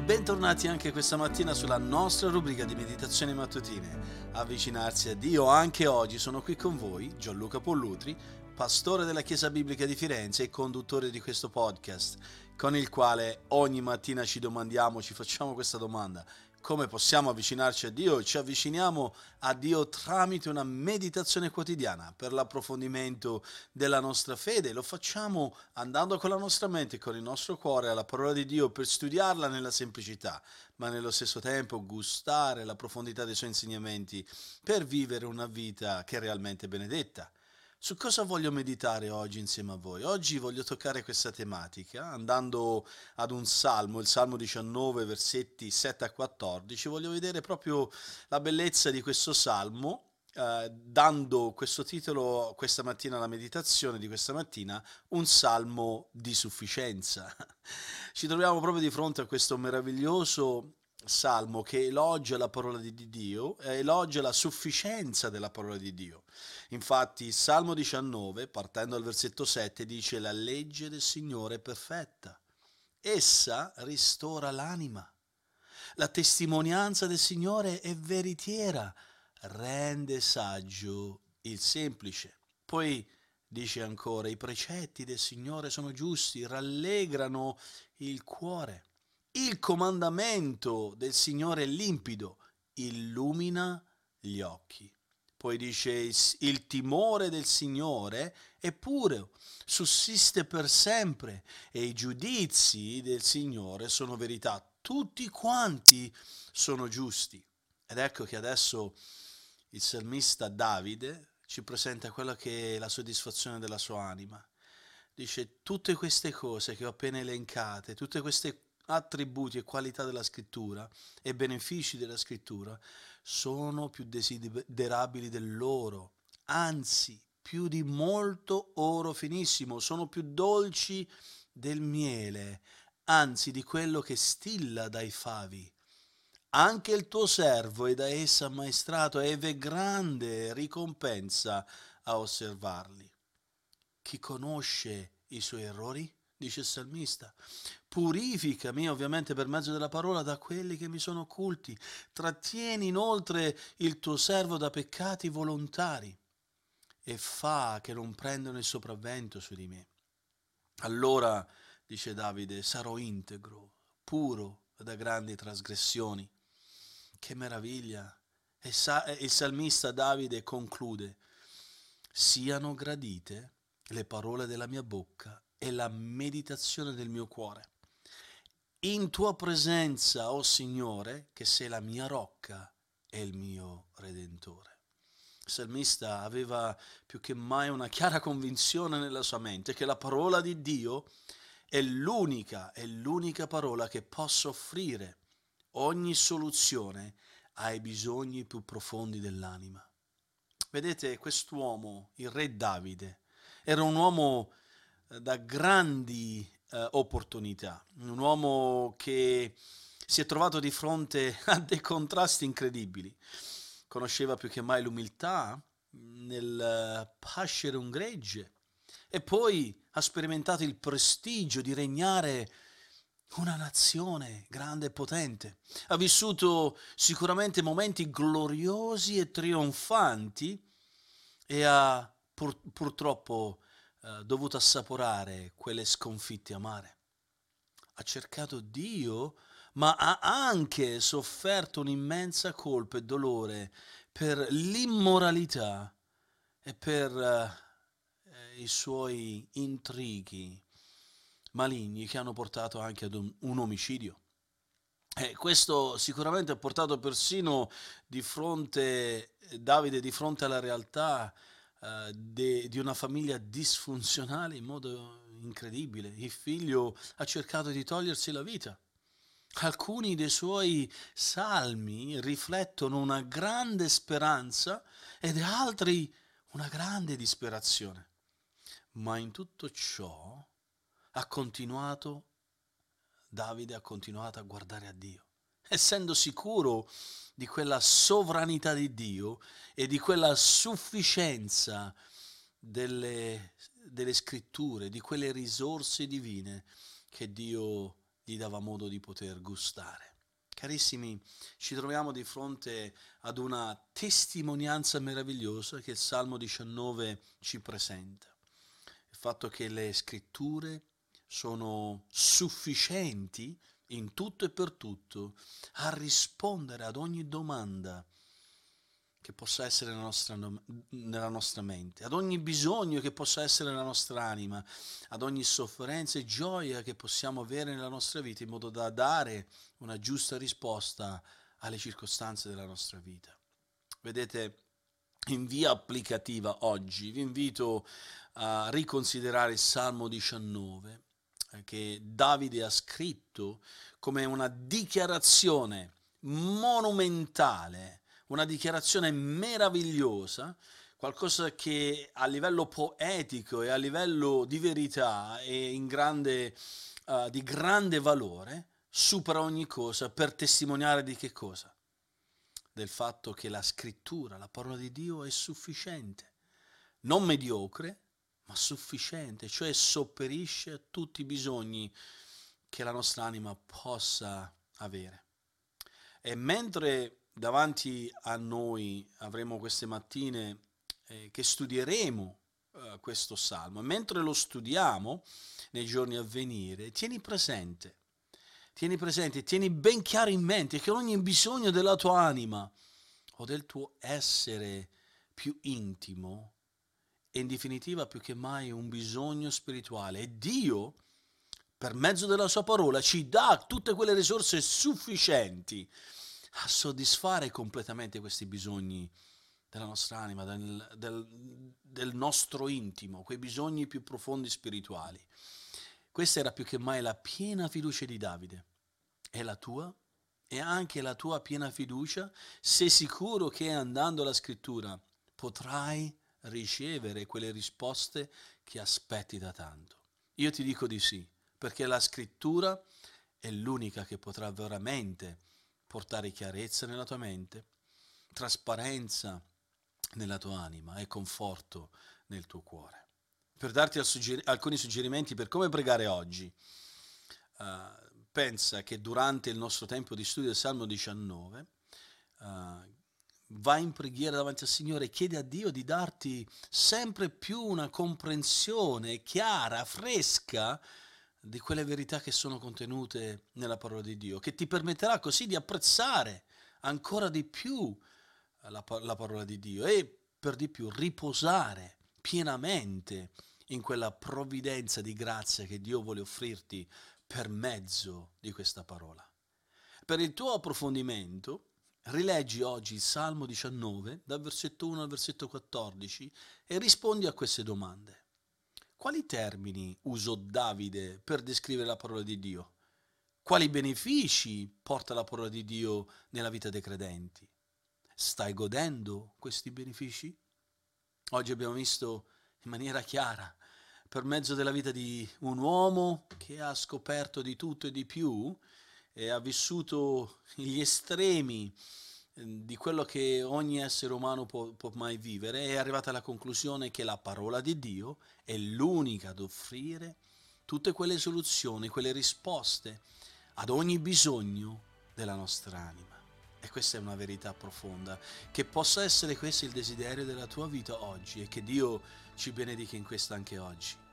bentornati anche questa mattina sulla nostra rubrica di meditazioni mattutine. Avvicinarsi a Dio anche oggi sono qui con voi, Gianluca Pollutri, pastore della Chiesa Biblica di Firenze e conduttore di questo podcast, con il quale ogni mattina ci domandiamo, ci facciamo questa domanda, come possiamo avvicinarci a Dio? Ci avviciniamo a Dio tramite una meditazione quotidiana per l'approfondimento della nostra fede. Lo facciamo andando con la nostra mente con il nostro cuore alla parola di Dio per studiarla nella semplicità, ma nello stesso tempo gustare la profondità dei suoi insegnamenti per vivere una vita che è realmente benedetta. Su cosa voglio meditare oggi insieme a voi? Oggi voglio toccare questa tematica andando ad un salmo, il salmo 19, versetti 7 a 14. Voglio vedere proprio la bellezza di questo salmo, eh, dando questo titolo questa mattina alla meditazione di questa mattina, un salmo di sufficienza. Ci troviamo proprio di fronte a questo meraviglioso salmo che elogia la parola di Dio, e elogia la sufficienza della parola di Dio. Infatti, il Salmo 19, partendo dal versetto 7, dice la legge del Signore è perfetta. Essa ristora l'anima. La testimonianza del Signore è veritiera, rende saggio il semplice. Poi dice ancora, i precetti del Signore sono giusti, rallegrano il cuore. Il comandamento del Signore è limpido, illumina gli occhi. Poi dice il timore del Signore è puro, sussiste per sempre e i giudizi del Signore sono verità. Tutti quanti sono giusti. Ed ecco che adesso il salmista Davide ci presenta quella che è la soddisfazione della sua anima. Dice tutte queste cose che ho appena elencate, tutte queste attributi e qualità della scrittura e benefici della scrittura sono più desiderabili dell'oro, anzi più di molto oro finissimo, sono più dolci del miele, anzi di quello che stilla dai favi. Anche il tuo servo è da essa ammaestrato e v'è grande ricompensa a osservarli. Chi conosce i suoi errori? Dice il salmista. Purificami ovviamente per mezzo della parola da quelli che mi sono occulti. Trattieni inoltre il tuo servo da peccati volontari e fa che non prendano il sopravvento su di me. Allora, dice Davide, sarò integro, puro da grandi trasgressioni. Che meraviglia! E il salmista Davide conclude, siano gradite le parole della mia bocca e la meditazione del mio cuore. In tua presenza, o oh Signore, che sei la mia rocca e il mio redentore. Il salmista aveva più che mai una chiara convinzione nella sua mente che la parola di Dio è l'unica, è l'unica parola che possa offrire ogni soluzione ai bisogni più profondi dell'anima. Vedete, quest'uomo, il re Davide, era un uomo da grandi eh, opportunità, un uomo che si è trovato di fronte a dei contrasti incredibili. Conosceva più che mai l'umiltà nel eh, pascere un gregge e poi ha sperimentato il prestigio di regnare una nazione grande e potente. Ha vissuto sicuramente momenti gloriosi e trionfanti e ha pur, purtroppo eh, dovuto assaporare quelle sconfitte amare. Ha cercato Dio, ma ha anche sofferto un'immensa colpa e dolore per l'immoralità e per eh, i suoi intrighi maligni che hanno portato anche ad un, un omicidio. E questo sicuramente ha portato persino di fronte Davide di fronte alla realtà uh, de, di una famiglia disfunzionale in modo incredibile. Il figlio ha cercato di togliersi la vita. Alcuni dei suoi salmi riflettono una grande speranza ed altri una grande disperazione. Ma in tutto ciò ha continuato, Davide ha continuato a guardare a Dio, essendo sicuro di quella sovranità di Dio e di quella sufficienza delle, delle scritture, di quelle risorse divine che Dio gli dava modo di poter gustare. Carissimi, ci troviamo di fronte ad una testimonianza meravigliosa che il Salmo 19 ci presenta. Il fatto che le scritture sono sufficienti in tutto e per tutto a rispondere ad ogni domanda che possa essere nella nostra, nella nostra, mente, ad ogni bisogno che possa essere nella nostra anima, ad ogni sofferenza e gioia che possiamo avere nella nostra vita, in modo da dare una giusta risposta alle circostanze della nostra vita. Vedete, in via applicativa oggi vi invito a riconsiderare il Salmo 19 eh, che Davide ha scritto come una dichiarazione monumentale una dichiarazione meravigliosa, qualcosa che a livello poetico e a livello di verità e grande, uh, di grande valore supera ogni cosa per testimoniare di che cosa? Del fatto che la scrittura, la parola di Dio è sufficiente, non mediocre, ma sufficiente, cioè sopperisce a tutti i bisogni che la nostra anima possa avere. E mentre davanti a noi avremo queste mattine eh, che studieremo eh, questo salmo. Mentre lo studiamo nei giorni a venire, tieni presente, tieni presente, tieni ben chiaro in mente che ogni bisogno della tua anima o del tuo essere più intimo è in definitiva più che mai un bisogno spirituale e Dio per mezzo della sua parola ci dà tutte quelle risorse sufficienti a soddisfare completamente questi bisogni della nostra anima, del, del, del, nostro intimo, quei bisogni più profondi spirituali. Questa era più che mai la piena fiducia di Davide. È la tua? E anche la tua piena fiducia? Sei sicuro che andando alla scrittura potrai ricevere quelle risposte che aspetti da tanto? Io ti dico di sì, perché la scrittura è l'unica che potrà veramente portare chiarezza nella tua mente, trasparenza nella tua anima e conforto nel tuo cuore. Per darti alcuni suggerimenti per come pregare oggi, uh, pensa che durante il nostro tempo di studio del Salmo 19, uh, eh, vai in preghiera davanti al Signore e chiedi a Dio di darti sempre più una comprensione chiara, fresca di quelle verità che sono contenute nella parola di Dio, che ti permetterà così di apprezzare ancora di più la, la parola di Dio e per di più riposare pienamente in quella provvidenza di grazia che Dio vuole offrirti per mezzo di questa parola. Per il tuo approfondimento, rileggi oggi il Salmo 19, dal versetto 1 al versetto 14, e rispondi a queste domande. Quali termini usò Davide per descrivere la parola di Dio? Quali benefici porta la parola di Dio nella vita dei credenti? Stai godendo questi benefici? Oggi abbiamo visto in maniera chiara, per mezzo della vita di un uomo che ha scoperto di tutto e di più e ha vissuto gli estremi Ehm, di quello che ogni essere umano può, può, mai vivere, è arrivata alla conclusione che la parola di Dio è l'unica ad offrire tutte quelle soluzioni, quelle risposte ad ogni bisogno della nostra anima. E questa è una verità profonda, che possa essere questo il desiderio della tua vita oggi e che Dio ci benedica in questo anche oggi.